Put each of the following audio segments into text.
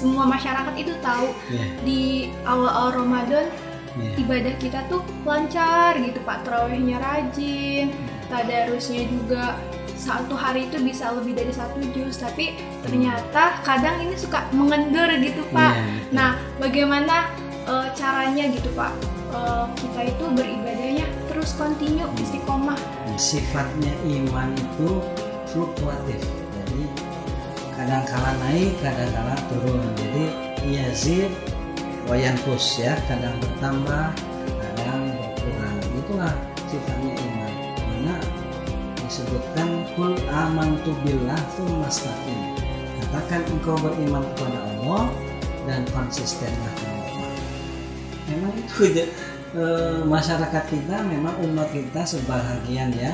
semua masyarakat itu tahu Iya, di awal-awal Ramadan iya. ibadah kita tuh lancar gitu Pak. Terawihnya rajin tadarusnya juga satu hari itu bisa lebih dari satu juz. Tapi ternyata kadang ini suka mengendur gitu Pak. Iya, betul. nah bagaimana eh, caranya gitu Pak? Eh, kita itu beribadahnya terus kontinu istiqomah. Sifatnya iman itu fluktuatif. Jadi kadang kala naik kadang kala turun. Jadi yazid wayankus ya. Kadang bertambah kadang berkurang. Itulah sifatnya iman. Mana disebutkan kul amantu billah mastaqim katakan engkau beriman kepada Allah dan konsistenlah kamu memang itu aja. Eh, masyarakat kita memang umat kita sebahagian ya.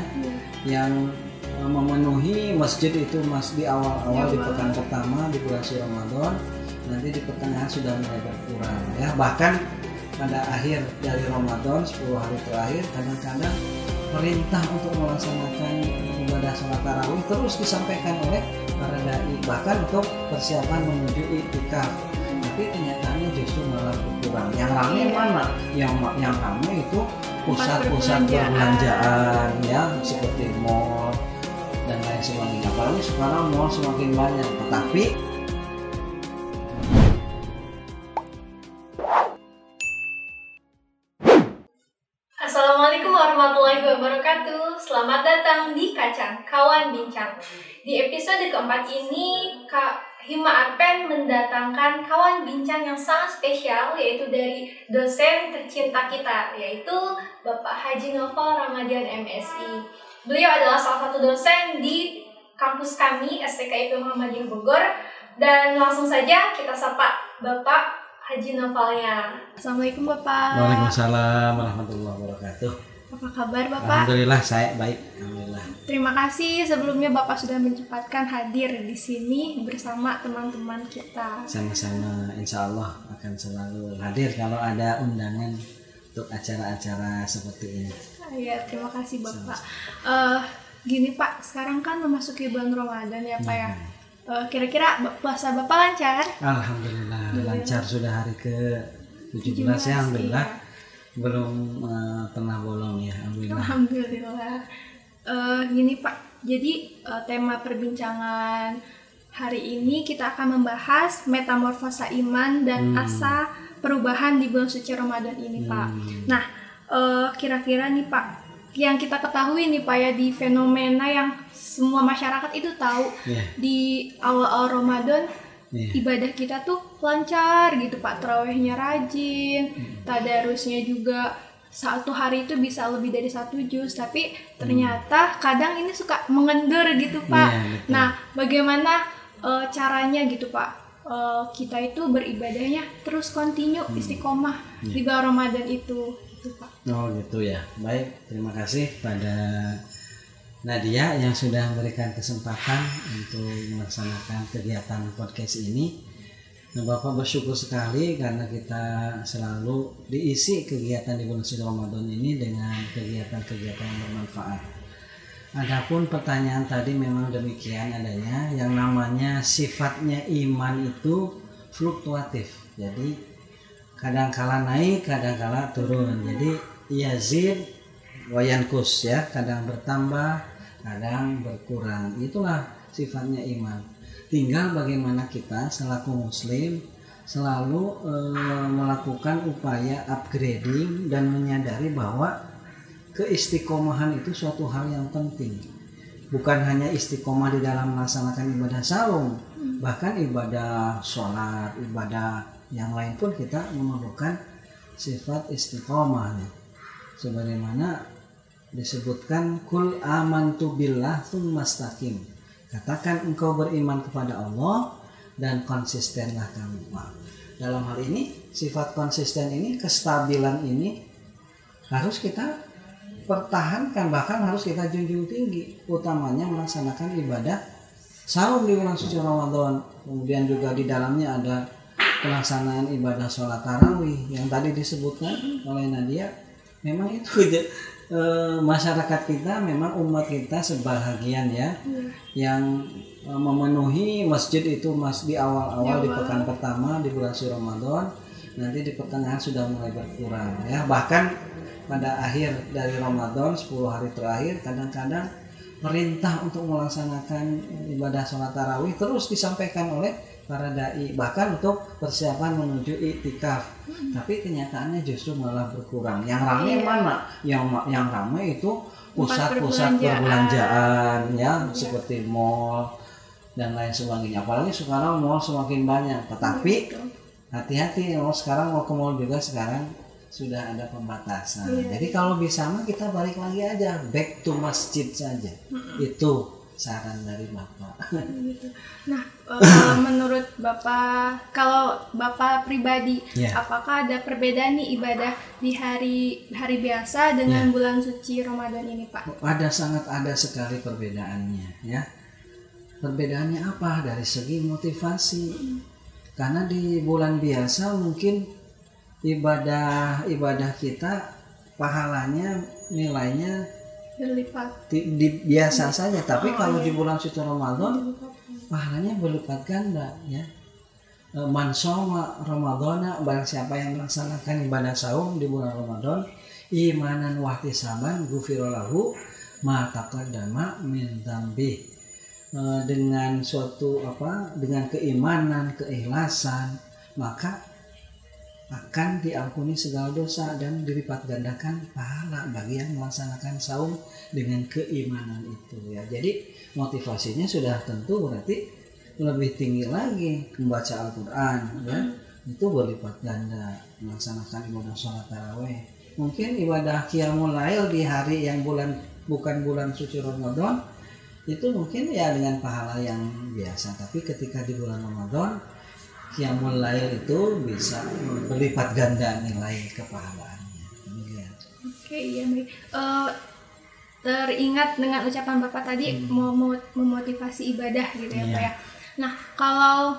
Yang eh, memenuhi masjid itu mas di awal-awal Ya, di pekan pertama di bulan suci Ramadan nanti di pertengahan sudah mulai berkurang ya. Bahkan pada akhir dari Ramadan 10 hari terakhir kadang-kadang perintah untuk melaksanakan ibadah sholat tarawih terus disampaikan oleh para dai bahkan untuk persiapan menuju iktikaf tapi kenyataannya justru malah berkurang. Yang ramai Iya. mana? Yang yang ramai itu pusat-pusat perbelanjaan ya. Seperti mall lain sebagainya apalagi sekarang mall semakin banyak. Tetapi Assalamualaikum warahmatullahi wabarakatuh. Selamat datang di Kacang Kawan Bincang. Di episode keempat ini Kak Hima Arpen mendatangkan kawan bincang yang sangat spesial Yaitu dari dosen tercinta kita Yaitu Bapak Haji Novel Ramadian MSI Beliau adalah salah satu dosen di kampus kami STKIP Muhammadiyah Bogor. Dan langsung saja kita sapa Bapak Haji Novelnya Assalamualaikum Bapak. Waalaikumsalam warahmatullahi wabarakatuh. Apa kabar Bapak? Alhamdulillah saya baik. Alhamdulillah. Terima kasih. Sebelumnya Bapak sudah menyempatkan hadir di sini bersama teman-teman kita. sama-sama insya Allah akan selalu hadir kalau ada undangan untuk acara-acara seperti ini Ya, terima kasih Bapak. Eh, gini Pak, sekarang kan memasuki bulan Ramadan ya Pak ya. Eh, Kira-kira puasa Bapak lancar? Alhamdulillah lancar sudah hari ke 17 ya Alhamdulillah Iya. belum eh, pernah bolong ya Alhamdulillah Alhamdulillah. Eh, gini Pak, jadi eh, tema perbincangan hari ini kita akan membahas metamorfosa iman dan asa perubahan di bulan suci Ramadan ini Pak. Nah, eh, kira-kira nih Pak, yang kita ketahui nih Pak ya di fenomena yang semua masyarakat itu tahu Iya. di awal-awal Ramadan Iya. ibadah kita tuh lancar gitu Pak terawihnya rajin tadarusnya juga satu hari itu bisa lebih dari satu juz tapi ternyata kadang ini suka mengendur gitu Pak Iya, betul. nah bagaimana eh, caranya gitu Pak Eh, kita itu beribadahnya terus kontinu Hmm. istiqomah Iya. di bulan Ramadan itu Pak Oh gitu ya. Baik, terima kasih pada Nadia yang sudah memberikan kesempatan untuk melaksanakan kegiatan podcast ini. Nah, Bapak bersyukur sekali karena kita selalu diisi kegiatan di bulan suci Ramadan ini dengan kegiatan-kegiatan yang bermanfaat. Adapun pertanyaan tadi memang demikian adanya yang namanya sifatnya iman itu fluktuatif. Jadi kadang kala naik kadang kala turun. Jadi yazid wayankus ya. Kadang bertambah kadang berkurang. Itulah sifatnya iman. Tinggal bagaimana kita selaku muslim selalu eh, melakukan upaya upgrading dan menyadari bahwa keistiqomahan itu suatu hal yang penting. Bukan hanya istiqomah di dalam melaksanakan ibadah saum bahkan ibadah sholat ibadah yang lain pun kita memerlukan sifat istiqomah nih. sebagaimana disebutkan kul amantu billah mastaqim katakan engkau beriman kepada Allah dan konsistenlah kamu. Nah, dalam hal ini sifat konsisten ini kestabilan ini harus kita pertahankan bahkan harus kita junjung tinggi. Utamanya melaksanakan ibadah saum di bulan suci Ramadan. Kemudian juga di dalamnya ada pelaksanaan ibadah sholat tarawih yang tadi disebutkan oleh Nadia memang itu eh, masyarakat kita memang umat kita sebahagian ya yang eh, memenuhi masjid itu mas di awal-awal di pekan pertama di bulan suci Ramadan nanti di pertengahan sudah mulai berkurang ya. Bahkan pada akhir dari Ramadan 10 hari terakhir kadang-kadang perintah untuk melaksanakan ibadah sholat tarawih terus disampaikan oleh para dai bahkan untuk persiapan menuju iktikaf tapi kenyataannya justru malah berkurang. Yang ramai mana? Yang yang ramai itu pusat-pusat perbelanjaan. ya seperti mall dan lain sebagainya. Apalagi sekarang mall semakin banyak. Tetapi hati-hati mau sekarang mau ke mall juga sekarang sudah ada pembatasan. Jadi kalau bisa mah kita balik lagi aja back to masjid saja. Itu saran dari bapak gitu. Nah, eh, kalau menurut Bapak, kalau Bapak pribadi, Ya. apakah ada perbedaan nih ibadah di hari hari biasa dengan Ya. bulan suci Ramadan ini, Pak? ada sangat ada sekali perbedaannya ya perbedaannya apa dari segi motivasi karena di bulan biasa mungkin ibadah ibadah kita pahalanya nilainya Berlipat. di, di- biasa saja tapi kalau di bulan suci Ramadan pahalanya berlipat ganda ya. E, man soma ramadhana barang siapa yang melaksanakan ibadah saum di bulan Ramadan imanan wahtisaban gufiro lahu ma taqaddama min dzambi E, dengan suatu apa dengan keimanan keikhlasan maka akan diampuni segala dosa dan dilipat gandakan pahala bagi yang melaksanakan saum dengan keimanan itu ya. Jadi motivasinya sudah tentu berarti lebih tinggi lagi membaca Al-Quran ya. Itu berlipat ganda melaksanakan ibadah sholat taraweh. Mungkin ibadah qiyamul lail di hari yang bulan bukan bulan suci Ramadan itu mungkin ya dengan pahala yang biasa. Tapi ketika di bulan Ramadan qiyamul lail itu bisa berlipat ganda nilai kepahalaannya demikian Oke, iya baik. Eh, teringat dengan ucapan Bapak tadi Hmm. memotivasi ibadah gitu ya, Iya. Pak ya. Nah, kalau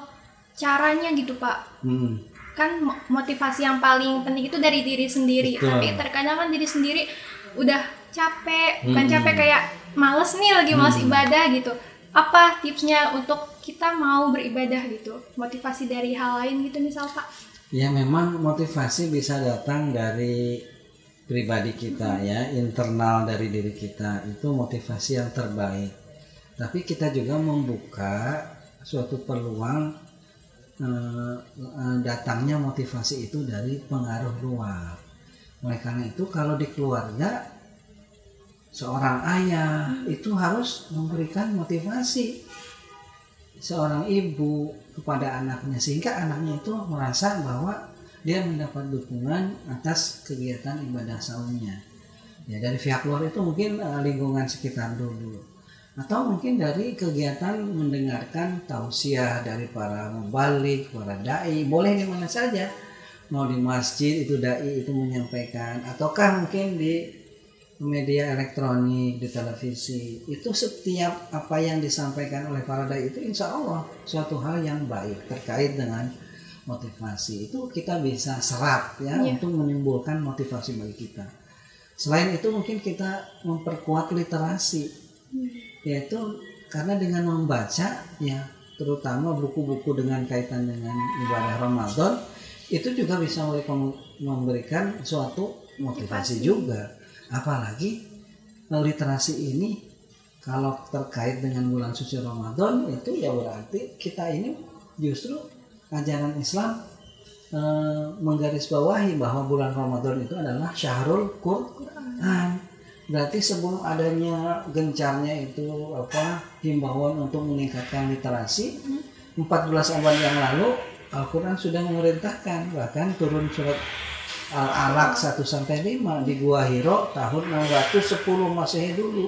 caranya gitu, Pak, Hmm. kan mo- motivasi yang paling penting itu dari diri sendiri Betul. tapi terkadang kan diri sendiri udah capek bukan Hmm. capek kayak males nih lagi males Hmm. ibadah gitu apa tipsnya untuk kita mau beribadah gitu motivasi dari hal lain gitu misal pak Ya memang motivasi bisa datang dari pribadi kita ya, internal dari diri kita itu motivasi yang terbaik. Tapi kita juga membuka suatu peluang eh, datangnya motivasi itu dari pengaruh luar. Oleh karena itu kalau di keluarga seorang ayah itu harus memberikan motivasi seorang ibu kepada anaknya sehingga anaknya itu merasa bahwa dia mendapat dukungan atas kegiatan ibadah saumnya ya dari pihak luar itu mungkin eh, lingkungan sekitar dulu atau mungkin dari kegiatan mendengarkan tausiah dari para mubalik, para dai, boleh di mana saja. Mau di masjid itu dai itu menyampaikan ataukah mungkin di media elektronik, di televisi. Itu setiap apa yang disampaikan oleh para dai itu insya Allah suatu hal yang baik terkait dengan motivasi. Itu kita bisa serap ya Iya. untuk menimbulkan motivasi bagi kita. Selain itu mungkin kita memperkuat literasi yaitu karena dengan membaca ya terutama buku-buku dengan kaitan dengan ibadah Ramadan itu juga bisa memberikan suatu motivasi Motivasi. juga apalagi literasi ini kalau terkait dengan bulan suci Ramadan itu ya berarti kita ini justru ajaran Islam eh, menggarisbawahi bahwa bulan Ramadan itu adalah syahrul Quran. Berarti sebelum adanya gencarnya itu apa himbauan untuk meningkatkan literasi 14 abad yang lalu Al-Quran sudah memerintahkan bahkan turun surat Al-Alaq 1 sampai 5 di Gua Hiro tahun 610 Masehi dulu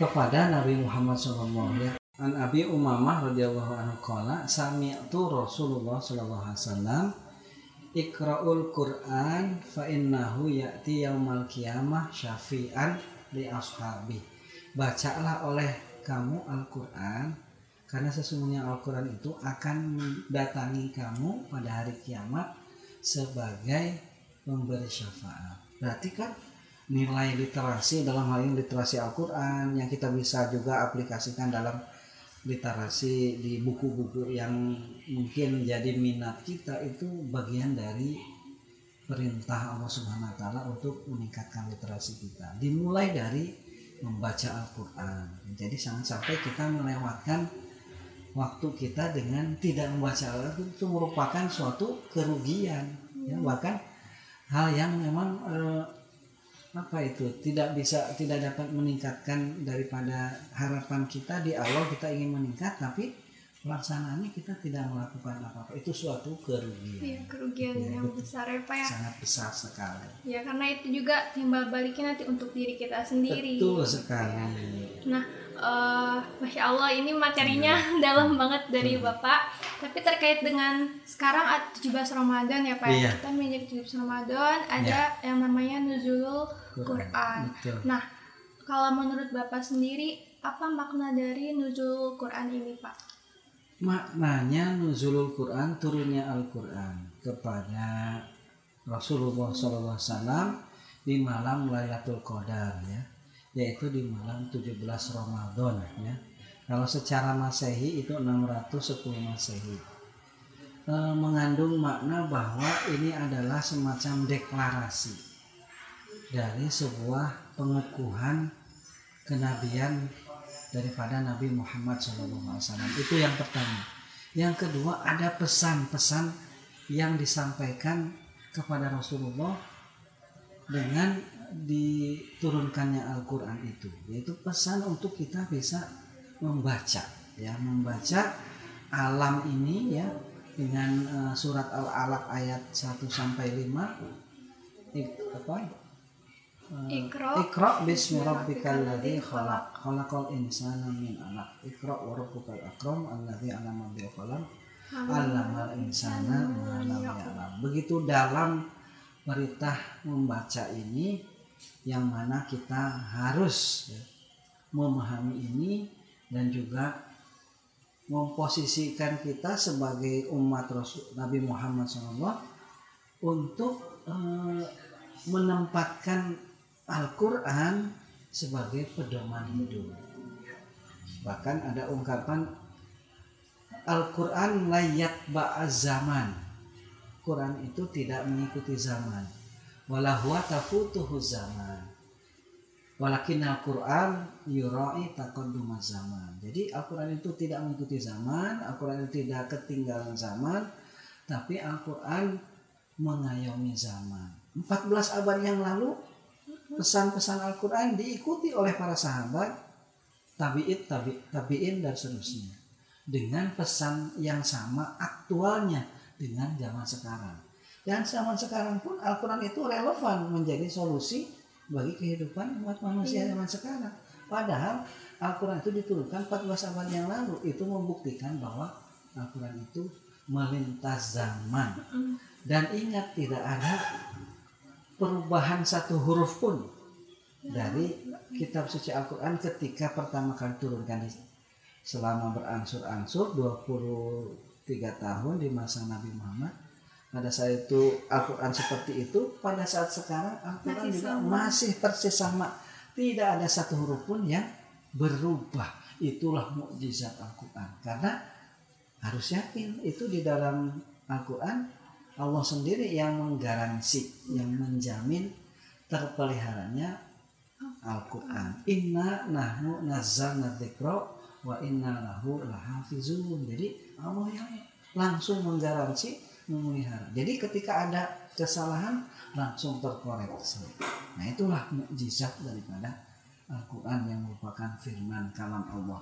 kepada Nabi Muhammad SAW ya. An Abi Umamah radhiyallahu anhu qala sami'tu Rasulullah sallallahu alaihi wasallam Iqra'ul Qur'an fa innahu ya'ti yaumal qiyamah syafi'an li ashabi. Bacalah oleh kamu Al-Qur'an karena sesungguhnya Al-Qur'an itu akan mendatangi kamu pada hari kiamat sebagai pemberi syafaat. Berarti kan nilai literasi dalam hal ini literasi Al-Quran yang kita bisa juga aplikasikan dalam literasi di buku-buku yang mungkin jadi minat kita itu bagian dari perintah Allah Subhanahu wa taala untuk meningkatkan literasi kita. Dimulai dari membaca Al-Qur'an. Jadi jangan sampai kita melewatkan waktu kita dengan tidak membaca Al-Qur'an itu merupakan suatu kerugian ya bahkan hal yang memang eh, apa itu tidak bisa tidak dapat meningkatkan daripada harapan kita di awal kita ingin meningkat tapi pelaksanaannya kita tidak melakukan apa-apa itu suatu kerugian Iya, kerugian Ya, yang betul. besar ya Pak ya. sangat besar sekali Ya, karena itu juga timbal baliknya nanti untuk diri kita sendiri. betul sekali Nah, eh, masya Allah ini materinya dalam banget dari Hmm. Bapak. Tapi terkait dengan sekarang ad- 17 Ramadan ya Pak. ya. Iya. Kita menjadi 17 Ramadan ada yang namanya nuzulul Quran. betul Nah, kalau menurut Bapak sendiri apa makna dari nuzulul Quran ini Pak? maknanya nuzulul Quran turunnya Al-Quran kepada Rasulullah SAW di malam Lailatul Qadar ya yaitu di malam 17 Ramadan ya kalau secara Masehi itu 610 Masehi E, mengandung makna bahwa ini adalah semacam deklarasi dari sebuah pengukuhan kenabian daripada Nabi Muhammad SAW. Itu yang pertama. Yang kedua ada pesan-pesan yang disampaikan kepada Rasulullah dengan diturunkannya Al-Quran itu, yaitu pesan untuk kita bisa membaca, ya membaca alam ini ya dengan eh, surat Al-Alaq ayat 1 sampai 5 Ik- apa? Eh, Iqra. Iqra bismi rabbikal ladzi khalaq. Khalaqal insana min 'alaq. Iqra wa rabbukal akram alladzi 'allama bil qalam 'allamal insana ma lam ya'lam. Begitu dalam perintah membaca ini yang mana kita harus ya, memahami ini dan juga memposisikan kita sebagai umat Rasul Nabi Muhammad SAW untuk eh, menempatkan Al-Quran sebagai pedoman hidup. Bahkan ada ungkapan Al-Quran layat ba'az zaman. Quran itu tidak mengikuti zaman. Walahwa tafutuhu zaman. Walakin Al-Quran yurai taqadduma zaman. Jadi Al-Quran itu tidak mengikuti zaman, Al-Quran itu tidak ketinggalan zaman, tapi Al-Quran mengayomi zaman. 14 abad yang lalu pesan-pesan Al-Quran diikuti oleh para sahabat, tabi'it, tabi, tabi'in dan seterusnya. Dengan pesan yang sama aktualnya dengan zaman sekarang. Dan zaman sekarang pun Al-Quran itu relevan menjadi solusi bagi kehidupan umat manusia zaman sekarang. Padahal Al-Quran itu diturunkan 14 abad yang lalu. Itu membuktikan bahwa Al-Quran itu melintas zaman. Dan ingat tidak ada perubahan satu huruf pun dari kitab suci Al-Quran ketika pertama kali turunkan selama berangsur-angsur 23 tahun di masa Nabi Muhammad pada saat itu Al-Quran seperti itu pada saat sekarang Al-Quran Masih juga sama. masih persis sama. Tidak ada satu huruf pun yang berubah. Itulah mukjizat Al-Quran. Karena harus yakin itu di dalam Al-Quran Allah sendiri yang menggaransi yang menjamin terpeliharanya Al-Quran. Inna nahnu nazzalna dzikra wa inna lahu lahafizun. Jadi Allah yang langsung menggaransi memelihara jadi ketika ada kesalahan langsung terkoreksi nah itulah mukjizat daripada Al-Quran yang merupakan firman kalam Allah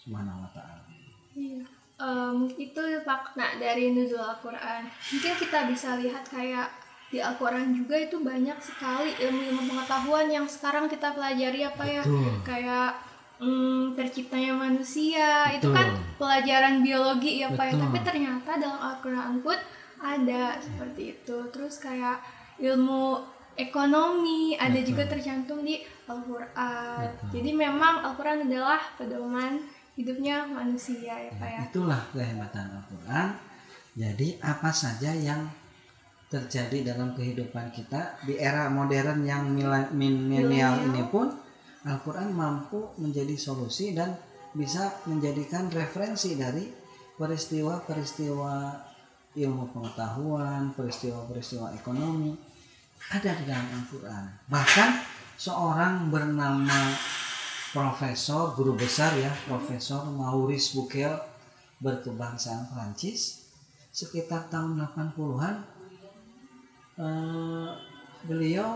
Subhanahu wa taala Iya. Em, itu makna dari nuzul Al-Quran. Mungkin kita bisa lihat kayak di Al-Quran juga itu banyak sekali ilmu-ilmu pengetahuan yang sekarang kita pelajari apa ya Betul. kayak mm, terciptanya manusia. Itu Betul. kan pelajaran biologi ya pak ya. Tapi ternyata dalam Al-Quran pun ada seperti itu. Terus kayak ilmu ekonomi ada Betul. juga tercantum di Al-Quran. Jadi memang Al-Quran adalah pedoman hidupnya manusia ya pak ya. Ya, itulah kehebatan Al-Quran. Jadi apa saja yang terjadi dalam kehidupan kita di era modern yang milenial ini pun Al-Quran mampu menjadi solusi dan bisa menjadikan referensi dari peristiwa-peristiwa ilmu pengetahuan, peristiwa-peristiwa ekonomi ada di dalam Al-Quran. Bahkan seorang bernama Profesor, guru besar ya, Profesor Maurice Bukel berkebangsaan Prancis sekitar tahun 80-an eh, beliau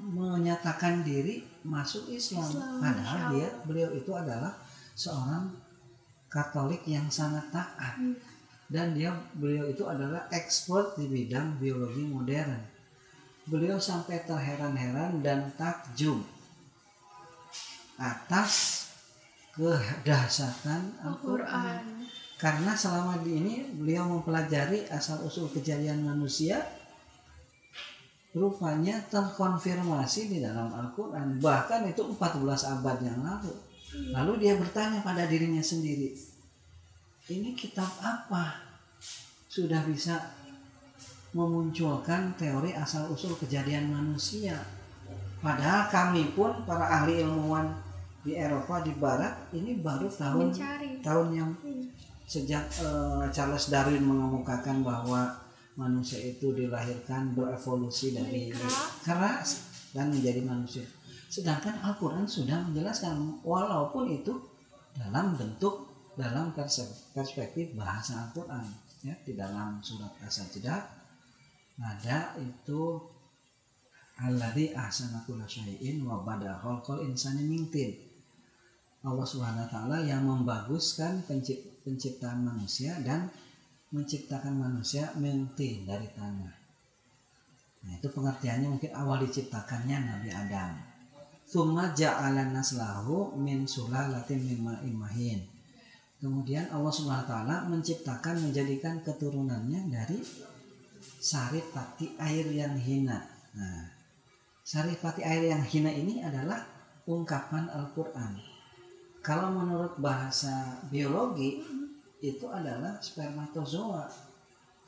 menyatakan diri masuk Islam. Islam, Padahal dia beliau itu adalah seorang Katolik yang sangat taat Hmm. dan dia beliau itu adalah expert di bidang biologi modern. Beliau sampai terheran-heran dan takjub atas kedahsyatan Al-Quran. Al-Quran. Karena selama di ini beliau mempelajari asal usul kejadian manusia rupanya terkonfirmasi di dalam Al-Quran. Bahkan itu 14 abad yang lalu. Lalu dia bertanya pada dirinya sendiri, ini kitab apa? Sudah bisa memunculkan teori asal usul kejadian manusia. Padahal kami pun para ahli ilmuwan di Eropa di Barat ini baru tahun Mencari. tahun yang Hmm. sejak eh, Charles Darwin mengemukakan bahwa manusia itu dilahirkan berevolusi dari keras dan menjadi manusia. Sedangkan Al-Quran sudah menjelaskan walaupun itu dalam bentuk dalam perspektif bahasa Al-Quran ya di dalam surat As-Sajdah ada itu alladzi ahsana kulla syai'in wa bada khalqal insani min tin. Allah Subhanahu wa taala yang membaguskan pencipt- penciptaan manusia dan menciptakan manusia min tin dari tanah. Nah, itu pengertiannya mungkin awal diciptakannya Nabi Adam. Tsumma ja'ala naslahu min sulalatin min ma'in mahin. Kemudian Allah Subhanahu wa taala menciptakan menjadikan keturunannya dari saripati air yang hina. Nah, saripati air yang hina ini adalah ungkapan Al-Qur'an. Kalau menurut bahasa biologi itu adalah spermatozoa.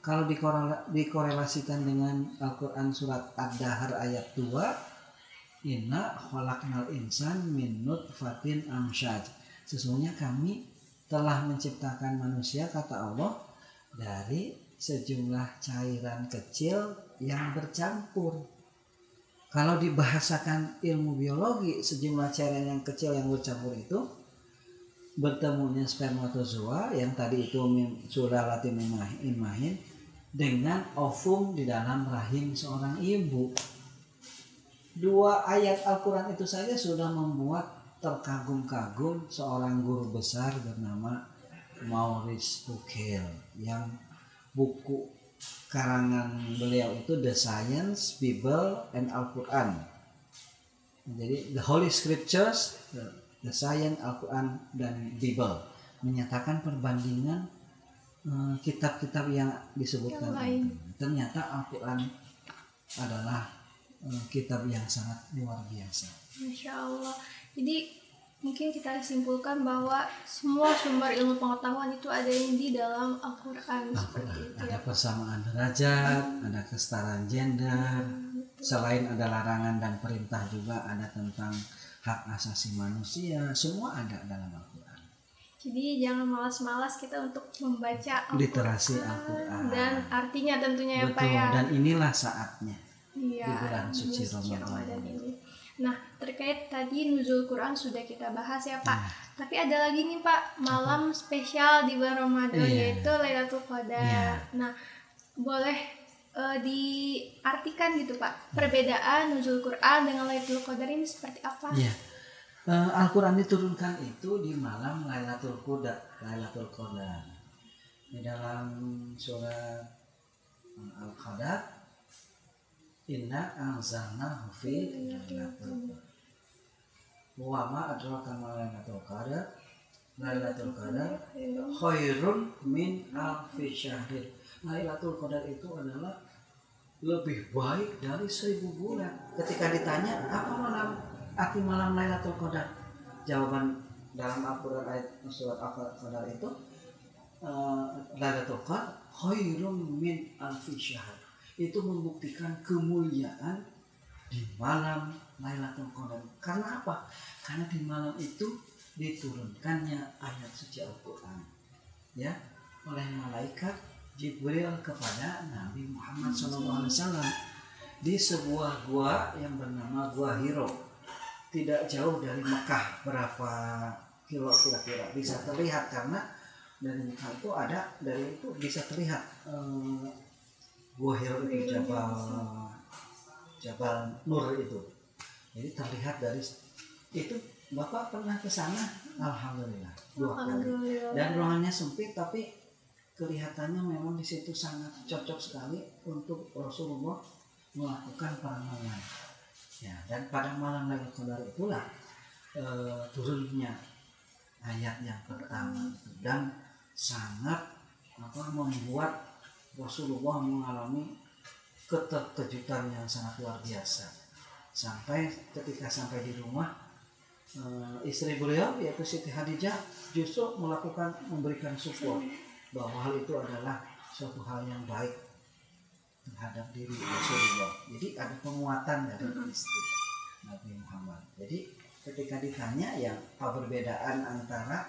Kalau dikorela- dikorelasikan dengan Al-Quran surat Ad-Dahar ayat 2, Inna khalaqnal insan min nutfatin amsyaj. Sesungguhnya kami telah menciptakan manusia kata Allah dari sejumlah cairan kecil yang bercampur. Kalau dibahasakan ilmu biologi, sejumlah cairan yang kecil yang bercampur itu bertemunya spermatozoa yang tadi itu sulalati mimah- imahin dengan ovum di dalam rahim seorang ibu. Dua ayat Al-Quran itu saja sudah membuat terkagum-kagum seorang guru besar bernama Maurice Bucaille yang buku karangan beliau itu The Science, Bible, and Al-Quran. Jadi The Holy Scriptures, The, Science, Al-Quran, dan Bible menyatakan perbandingan eh, kitab-kitab yang disebutkan. Yang lain. Ternyata Al-Quran adalah eh, kitab yang sangat luar biasa. Masya Allah. Jadi mungkin kita simpulkan bahwa semua sumber ilmu pengetahuan itu ada yang di dalam Al-Quran seperti Al-Quran itu. ada persamaan derajat, ada kesetaraan gender, selain ada larangan dan perintah juga ada tentang hak asasi manusia, semua ada dalam Al-Quran. Jadi jangan malas-malas kita untuk membaca Al-Quran. Literasi Al-Quran. dan artinya tentunya ya Pak Betul, ya. dan inilah saatnya. Iya, di bulan suci Ramadan. ini. Nah, terkait tadi nuzul Quran sudah kita bahas ya Pak. Nah. Tapi ada lagi nih Pak, malam spesial di bulan Ramadan Iya. yaitu Lailatul Qadar. Iya. Nah, boleh eh, diartikan gitu Pak, perbedaan nuzul Quran dengan Lailatul Qadar ini seperti apa? Iya. Eh, Al-Quran diturunkan itu di malam Lailatul Qadar, Lailatul Qadar. Di dalam surat Al-Qadar Inna anzalnahu fi Lailatul Qadar. Wa ma adraka ma Lailatul Qadar? Lailatul Qadar khairun min alfi syahrin. Lailatul Qadar itu adalah lebih baik dari seribu bulan. Ketika ditanya apa malam arti malam Lailatul Qadar, jawaban dalam Al-Quran ayat surat Al-Qadar itu eh, Lailatul Qadar khairun min alfi syahr. itu membuktikan kemuliaan di malam Lailatul Qadar. Karena apa? Karena di malam itu diturunkannya ayat suci Al-Qur'an. Ya, oleh malaikat Jibril kepada Nabi Muhammad SAW di sebuah gua yang bernama Gua Hiro. Tidak jauh dari Mekah berapa kilo kira-kira bisa terlihat karena dari Mekah itu ada dari itu bisa terlihat eh, Gua Hiro itu Jabal Jabal Nur itu. Jadi terlihat dari itu Bapak pernah ke sana? Alhamdulillah dua kali. Dan ruangannya sempit tapi kelihatannya memang di situ sangat cocok sekali untuk Rasulullah melakukan peramalan. Ya, dan pada malam Lailatul Qadar itulah eh, turunnya ayat yang pertama itu. dan sangat apa membuat Rasulullah mengalami keterkejutan yang sangat luar biasa sampai ketika sampai di rumah eh, istri beliau yaitu Siti Hadijah justru melakukan memberikan support bahwa hal itu adalah suatu hal yang baik terhadap diri Rasulullah. Jadi ada penguatan dari istri Nabi Muhammad. Jadi ketika ditanya yang apa perbedaan antara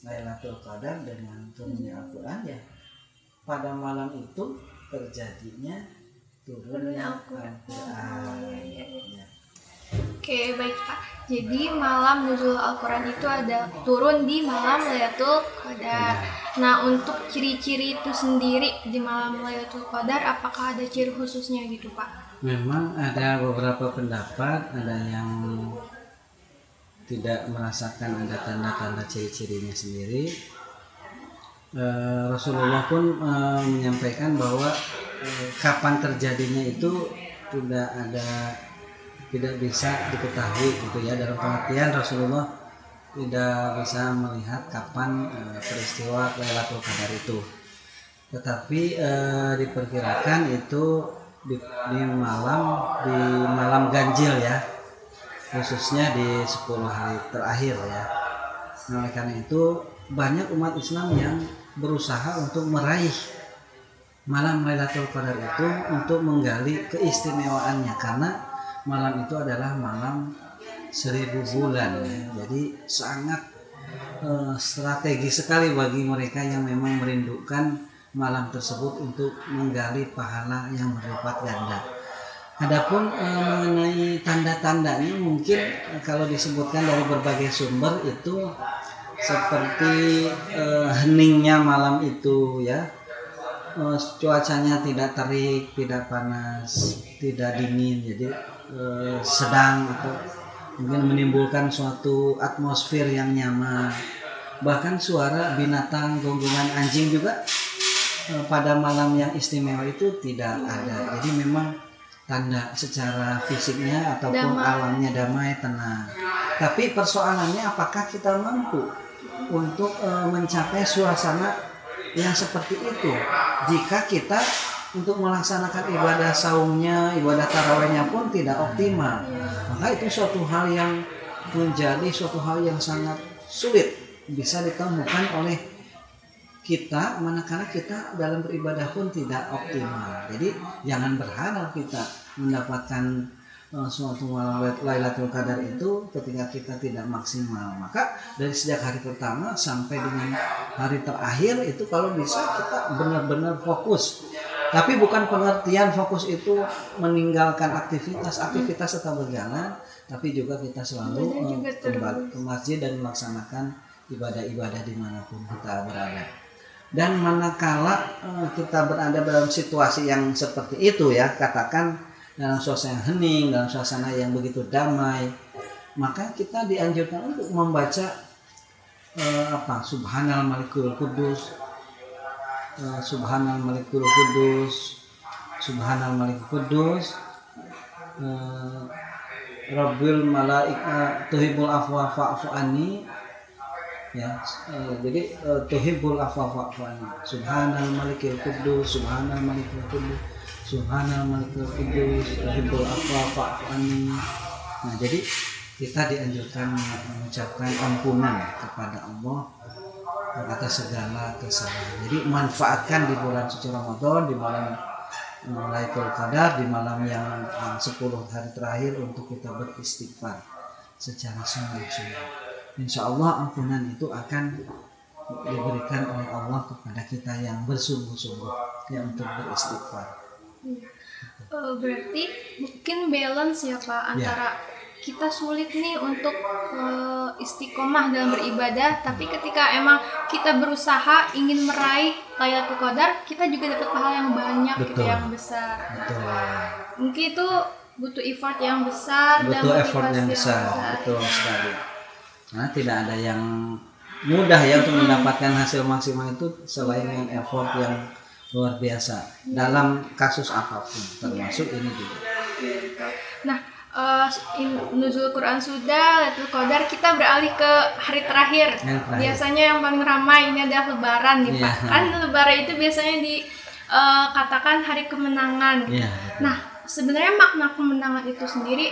Lailatul Qadar dengan turunnya Al-Quran ya pada malam itu terjadinya turunnya Al-Quran. Al-Quran. Iya, iya. Ya. Oke, baik Pak. Jadi malam nuzul Al-Quran itu ada turun di malam Lailatul Qadar. Nah, untuk ciri-ciri itu sendiri di malam Lailatul Qadar, apakah ada ciri khususnya gitu Pak? Memang ada beberapa pendapat, ada yang tidak merasakan ada tanda-tanda ciri-cirinya sendiri. Eh, Rasulullah pun eh, menyampaikan bahwa eh, kapan terjadinya itu tidak ada tidak bisa diketahui gitu ya. Dalam pengertian Rasulullah tidak bisa melihat kapan eh, peristiwa Lailatul Qadar itu. Tetapi eh, diperkirakan itu di, di malam di malam ganjil ya. Khususnya di 10 hari terakhir ya. Nah, oleh karena itu banyak umat Islam yang berusaha untuk meraih malam Lailatul Qadar itu untuk menggali keistimewaannya. Karena malam itu adalah malam seribu bulan ya. jadi sangat eh, strategi sekali bagi mereka yang memang merindukan malam tersebut untuk menggali pahala yang berlipat ganda. Adapun eh, mengenai tanda-tandanya mungkin eh, kalau disebutkan dari berbagai sumber itu seperti eh, heningnya malam itu ya. Cuacanya tidak terik, tidak panas, tidak dingin, jadi eh, sedang atau mungkin menimbulkan suatu atmosfer yang nyaman. Bahkan suara binatang, gonggongan anjing juga eh, pada malam yang istimewa itu tidak ada. Jadi memang tanda secara fisiknya ataupun Damai. alamnya damai, tenang. Tapi persoalannya apakah kita mampu untuk eh, mencapai suasana yang seperti itu? Jika kita untuk melaksanakan ibadah saumnya, ibadah tarawehnya pun tidak optimal, maka itu suatu hal yang menjadi suatu hal yang sangat sulit bisa ditemukan oleh kita manakala kita dalam beribadah pun tidak optimal. Jadi jangan berharap kita mendapatkan eh, suatu Lailatul Qadar itu ketika kita tidak maksimal. Maka dari sejak hari pertama sampai dengan hari terakhir itu kalau bisa kita benar-benar fokus. Tapi bukan pengertian fokus itu meninggalkan aktivitas, aktivitas tetap berjalan, tapi juga kita selalu eh, juga ke masjid dan melaksanakan ibadah-ibadah di mana pun kita berada. Dan manakala eh, kita berada dalam situasi yang seperti itu ya, katakan dalam suasana yang hening, dalam suasana yang begitu damai, maka kita dianjurkan untuk membaca eh, apa Subhanal Malikul Kudus, eh, Subhanal Malikul Kudus, Subhanal Malikul Kudus, eh, Rabbil Malaika Tuhibul Afwa Fa'fu ya eh, jadi eh, Tuhibul Afwa Fa'fu Anni. Subhanal Malikul Kudus Subhanal Malikul Kudus Subhanal Malikul Kudus Tuhibul Afwa Fa'fu Anni. Nah jadi kita dianjurkan mengucapkan ampunan kepada Allah atas segala kesalahan. Jadi manfaatkan di bulan suci Ramadan, di bulan Lailatul Qadar di malam yang uh, 10 hari terakhir untuk kita beristighfar secara sungguh-sungguh. Insya Allah ampunan itu akan diberikan oleh Allah kepada kita yang bersungguh-sungguh yang untuk beristighfar. Uh, berarti mungkin balance ya Pak antara kita sulit nih untuk uh, istiqomah dalam beribadah, tapi ketika emang kita berusaha ingin meraih Lailatul Qadar, kita juga dapat pahala yang banyak gitu Betul. yang besar. Betul. Mungkin itu butuh effort yang besar dan Butuh effort motivasi yang besar, besar. betul sekali. Nah, tidak ada yang mudah ya untuk mendapatkan hasil maksimal itu selain dengan effort yang luar biasa dalam kasus apa pun, termasuk ini juga. Nah, eh, in- nuzul Quran sudah, Lailatul Qadar, kita beralih ke hari terakhir. Terakhir. Biasanya yang paling ramai ini adalah Lebaran nih Iya. Pak. Kan Lebaran itu biasanya dikatakan hari kemenangan. Iya. Nah, sebenarnya makna kemenangan itu sendiri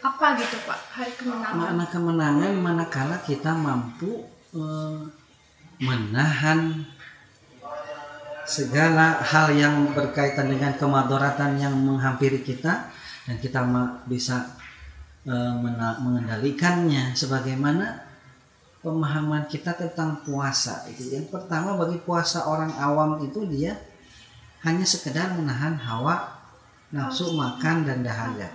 apa gitu Pak? Hari kemenangan. Makna kemenangan manakala kita mampu eh, menahan segala hal yang berkaitan dengan kemadoratan yang menghampiri kita dan kita bisa eh, mengendalikannya sebagaimana pemahaman kita tentang puasa itu. Yang pertama bagi puasa orang awam itu dia hanya sekedar menahan hawa nafsu makan dan dahaga.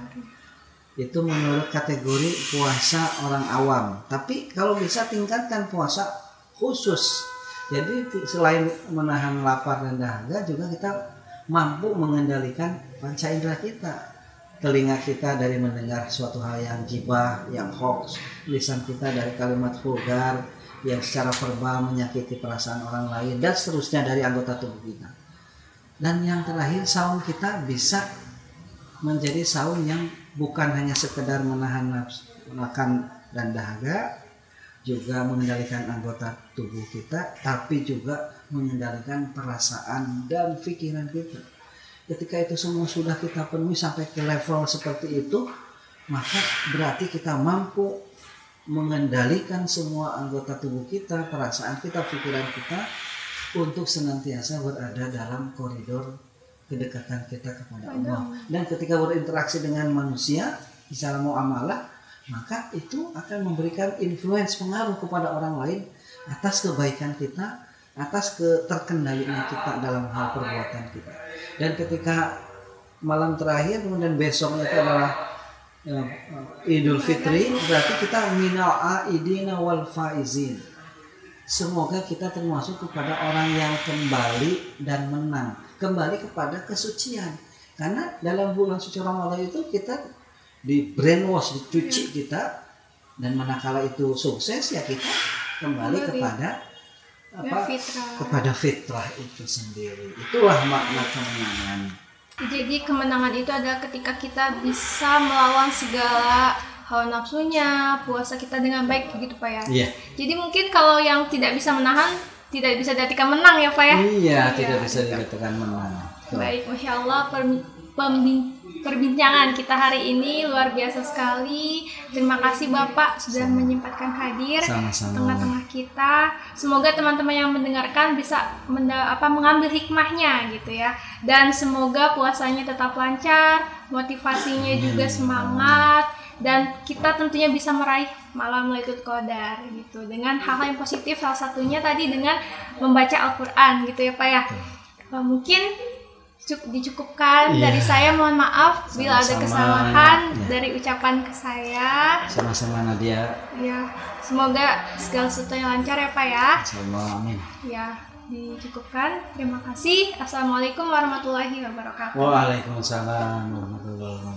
Itu menurut kategori puasa orang awam. Tapi kalau bisa tingkatkan puasa khusus. Jadi selain menahan lapar dan dahaga juga kita mampu mengendalikan panca indera kita telinga kita dari mendengar suatu hal yang gibah, yang hoax, lisan kita dari kalimat vulgar yang secara verbal menyakiti perasaan orang lain dan seterusnya dari anggota tubuh kita. Dan yang terakhir saum kita bisa menjadi saum yang bukan hanya sekedar menahan nafsu makan dan dahaga juga mengendalikan anggota tubuh kita tapi juga mengendalikan perasaan dan pikiran kita ketika itu semua sudah kita penuhi sampai ke level seperti itu maka berarti kita mampu mengendalikan semua anggota tubuh kita perasaan kita pikiran kita untuk senantiasa berada dalam koridor kedekatan kita kepada Allah. Dan ketika berinteraksi dengan manusia secara muamalah maka itu akan memberikan influence pengaruh kepada orang lain atas kebaikan kita atas keterkendalinya kita dalam hal perbuatan kita. Dan ketika malam terakhir kemudian besoknya itu adalah eh, Idul Fitri berarti kita minal aidina wal faizin. Semoga kita termasuk kepada orang yang kembali dan menang. Kembali kepada kesucian. Karena dalam bulan suci Ramadan itu kita di brainwash dicuci kita. Dan manakala itu sukses ya kita Kembali. kepada apa fitrah. kepada fitrah itu sendiri itulah makna kemenangan Jadi kemenangan itu adalah ketika kita bisa melawan segala hawa nafsunya, puasa kita dengan baik gitu Pak ya. iya Jadi mungkin kalau yang tidak bisa menahan tidak bisa diartikan menang ya Pak ya. iya tidak bisa dikatakan menang. Baik, masya Allah pembin- perbincangan kita hari ini luar biasa sekali. Terima kasih Bapak sudah menyempatkan hadir tengah-tengah kita. Semoga teman-teman yang mendengarkan bisa menda- apa mengambil hikmahnya gitu ya. Dan semoga puasanya tetap lancar, motivasinya juga semangat dan kita tentunya bisa meraih malam Lailatul Qadar gitu dengan hal-hal yang positif salah satunya tadi dengan membaca Al-Qur'an gitu ya Pak ya. Eh, mungkin dicukupkan. Iya. dari saya mohon maaf bila ada Sama-sama. kesalahan Iya. dari ucapan ke saya. Sama-sama Nadia. Ya semoga segala sesuatunya lancar ya pak ya. Insyaallah amin. Ya dicukupkan. Terima kasih. Assalamualaikum warahmatullahi wabarakatuh. Waalaikumsalam warahmatullahi wabarakatuh